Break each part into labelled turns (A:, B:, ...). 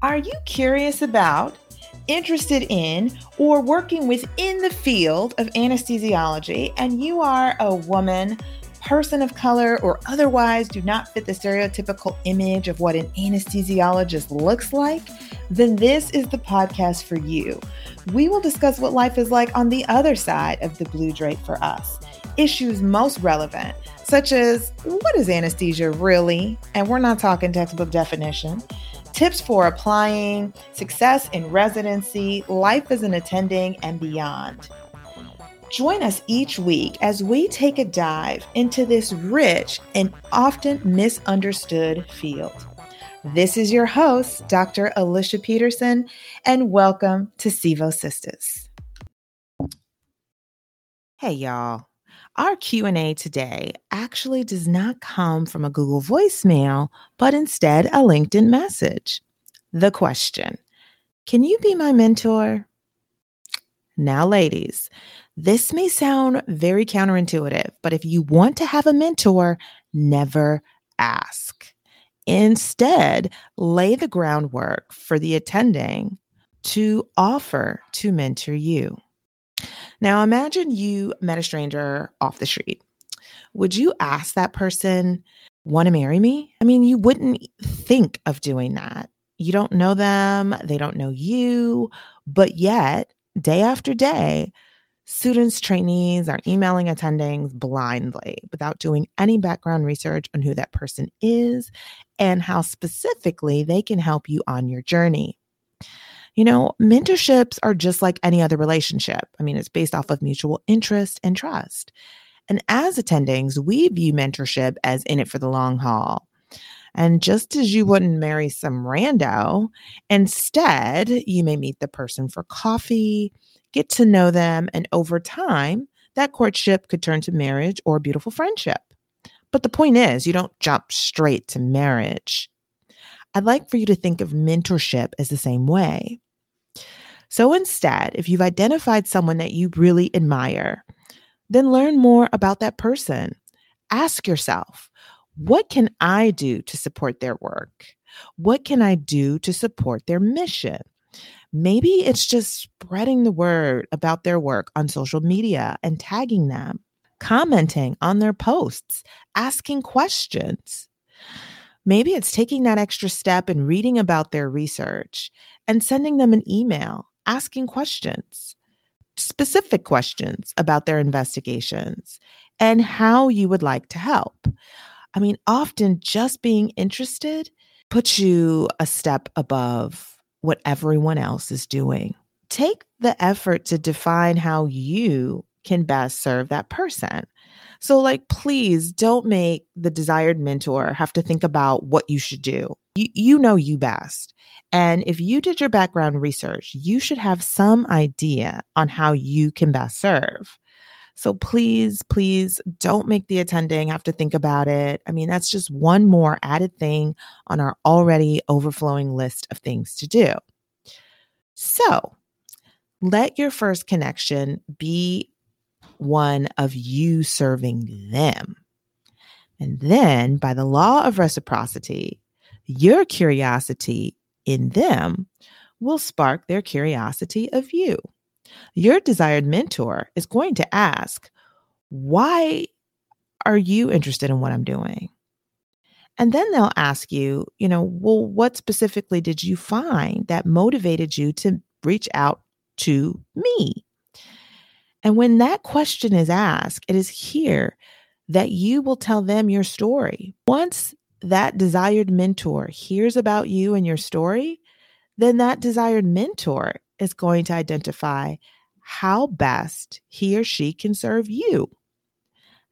A: Are you curious about, interested in, or working within the field of anesthesiology and you are a woman? person of color or otherwise do not fit the stereotypical image of what an anesthesiologist looks like, then this is the podcast for you. We will discuss what life is like on the other side of the blue drape for us, issues most relevant, such as what is anesthesia really? And we're not talking textbook definition. Tips for applying, success in residency, life as an attending, and beyond. Join us each week as we take a dive into this rich and often misunderstood field. This is your host, Dr. Alicia Peterson, and welcome to Sevo Sistas. Hey y'all. Our Q&A today actually does not come from a Google voicemail, but instead a LinkedIn message. The question, can you be my mentor? Now, ladies, this may sound very counterintuitive, but if you want to have a mentor, never ask. Instead, lay the groundwork for the attending to offer to mentor you. Now, imagine you met a stranger off the street. Would you ask that person, Want to marry me? I mean, you wouldn't think of doing that. You don't know them, they don't know you, but yet, day after day, Students, trainees are emailing attendings blindly without doing any background research on who that person is and how specifically they can help you on your journey. You know, mentorships are just like any other relationship. I mean, it's based off of mutual interest and trust. And as attendings, we view mentorship as in it for the long haul. And just as you wouldn't marry some rando, instead, you may meet the person for coffee, get to know them, and over time, that courtship could turn to marriage or beautiful friendship. But the point is, you don't jump straight to marriage. I'd like for you to think of mentorship as the same way. So instead, if you've identified someone that you really admire, then learn more about that person. Ask yourself, what can I do to support their work? What can I do to support their mission? Maybe it's just spreading the word about their work on social media and tagging them, commenting on their posts, asking questions. Maybe it's taking that extra step and reading about their research and sending them an email asking questions, specific questions about their investigations and how you would like to help. I mean, often just being interested puts you a step above what everyone else is doing. Take the effort to define how you can best serve that person. So, like, please don't make the desired mentor have to think about what you should do. You, you know you best. And if you did your background research, you should have some idea on how you can best serve. So please, please don't make the attending have to think about it. I mean, that's just one more added thing on our already overflowing list of things to do. So let your first connection be one of you serving them. And then, by the law of reciprocity, your curiosity in them will spark their curiosity of you your desired mentor is going to ask, Why are you interested in what I'm doing? And then they'll ask you, you know, well, what specifically did you find that motivated you to reach out to me? And when that question is asked, it is here that you will tell them your story. Once that desired mentor hears about you and your story, then that desired mentor is going to identify how best he or she can serve you.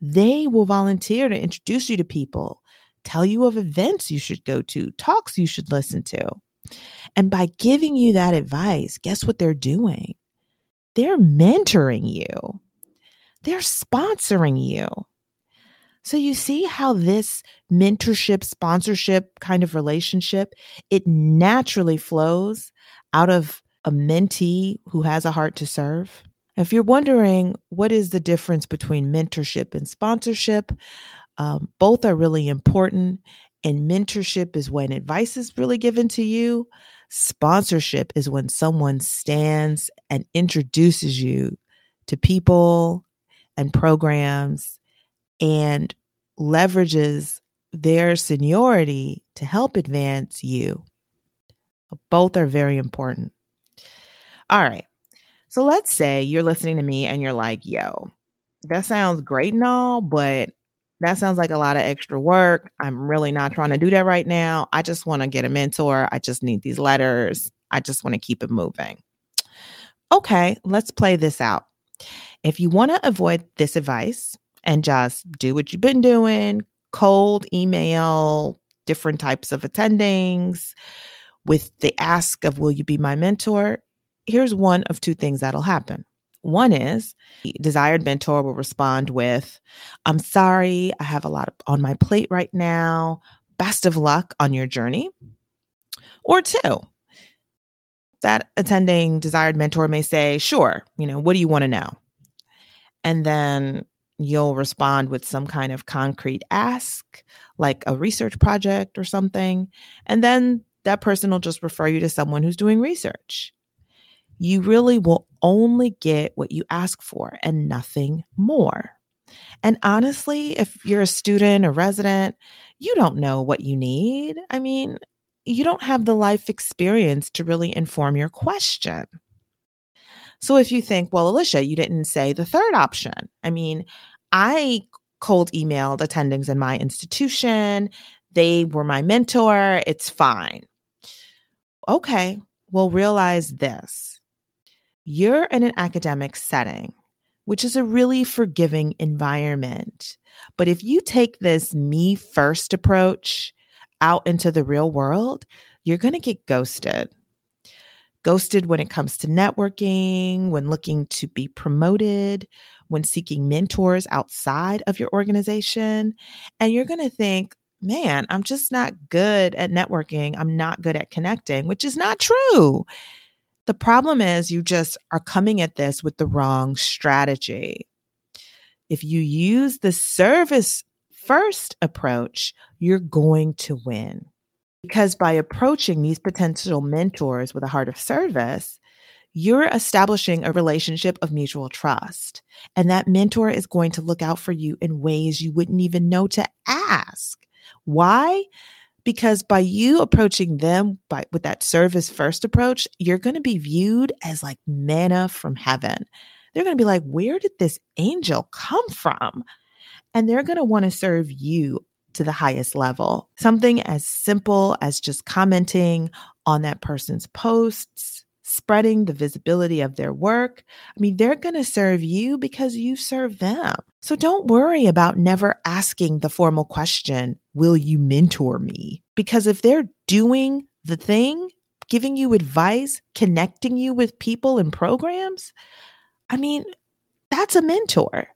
A: They will volunteer to introduce you to people, tell you of events you should go to, talks you should listen to. And by giving you that advice, guess what they're doing? They're mentoring you, they're sponsoring you. So you see how this mentorship sponsorship kind of relationship it naturally flows out of a mentee who has a heart to serve. If you're wondering what is the difference between mentorship and sponsorship, um, both are really important. And mentorship is when advice is really given to you. Sponsorship is when someone stands and introduces you to people and programs and leverages their seniority to help advance you. Both are very important. All right. So let's say you're listening to me and you're like, yo, that sounds great and all, but that sounds like a lot of extra work. I'm really not trying to do that right now. I just want to get a mentor. I just need these letters. I just want to keep it moving. Okay, let's play this out. If you want to avoid this advice and just do what you've been doing, cold email different types of attendings with the ask of, Will you be my mentor? Here's one of two things that'll happen. One is desired mentor will respond with, I'm sorry, I have a lot on my plate right now. Best of luck on your journey. Or two, that attending desired mentor may say, Sure, you know, what do you want to know? And then you'll respond with some kind of concrete ask, like a research project or something. And then that person will just refer you to someone who's doing research you really will only get what you ask for and nothing more. And honestly, if you're a student or resident, you don't know what you need. I mean, you don't have the life experience to really inform your question. So if you think, well, Alicia, you didn't say the third option. I mean, I cold emailed attendings in my institution. They were my mentor. It's fine. Okay, well, realize this you're in an academic setting, which is a really forgiving environment. But if you take this me first approach out into the real world, you're going to get ghosted. Ghosted when it comes to networking, when looking to be promoted, when seeking mentors outside of your organization. And you're going to think, man, I'm just not good at networking. I'm not good at connecting, which is not true. The problem is you just are coming at this with the wrong strategy. If you use the service first approach, you're going to win. Because by approaching these potential mentors with a heart of service, you're establishing a relationship of mutual trust. And that mentor is going to look out for you in ways you wouldn't even know to ask. Why? because by you approaching them by with that service first approach you're going to be viewed as like manna from heaven they're going to be like where did this angel come from and they're going to want to serve you to the highest level something as simple as just commenting on that person's posts spreading the visibility of their work. I mean, they're going to serve you because you serve them. So don't worry about never asking the formal question, Will you mentor me? Because if they're doing the thing, giving you advice, connecting you with people and programs, I mean, that's a mentor.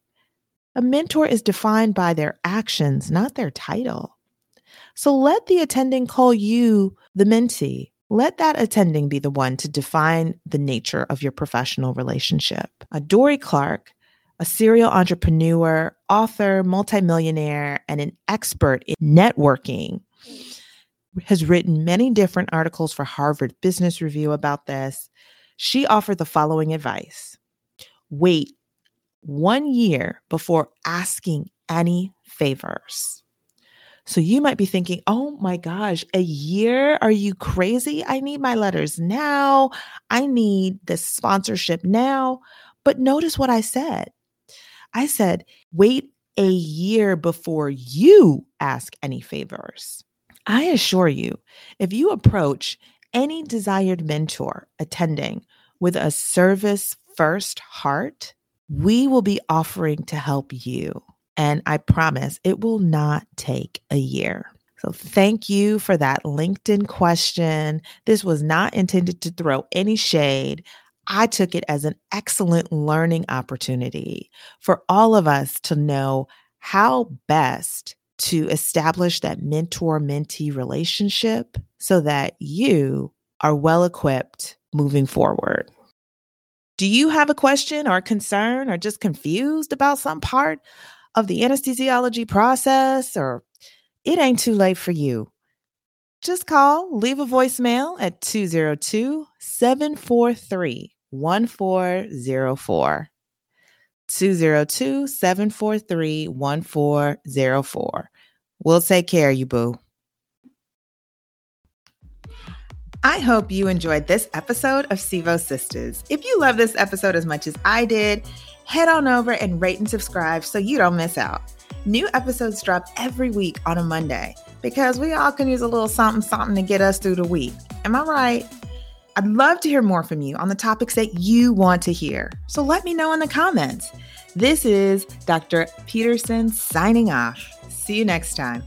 A: A mentor is defined by their actions, not their title. So let the attending call you the mentee let that attending be the one to define the nature of your professional relationship. Uh, Dorie Clark, a serial entrepreneur, author, multimillionaire, and an expert in networking, has written many different articles for Harvard Business Review about this. She offered the following advice wait one year before asking any favors. So you might be thinking, oh my gosh, a year? Are you crazy? I need my letters now. I need the sponsorship now. But notice what I said. I said, wait a year before you ask any favors. I assure you, if you approach any desired mentor attending with a service first heart, we will be offering to help you. And I promise it will not take a year. So, thank you for that LinkedIn question. This was not intended to throw any shade. I took it as an excellent learning opportunity for all of us to know how best to establish that mentor mentee relationship so that you are well equipped moving forward. Do you have a question or concern or just confused about some part of the anesthesiology process, or it ain't too late for you. Just call, leave a voicemail at 202 743 1404. 202 743 1404. We'll take care of you, boo. I hope you enjoyed this episode of Sevo Sistas. If you love this episode as much as I did, head on over and rate and subscribe so you don't miss out. New episodes drop every week on a Monday because we all can use a little something something to get us through the week. Am I right? I'd love to hear more from you on the topics that you want to hear. So let me know in the comments. This is Dr. Peterson signing off. See you next time.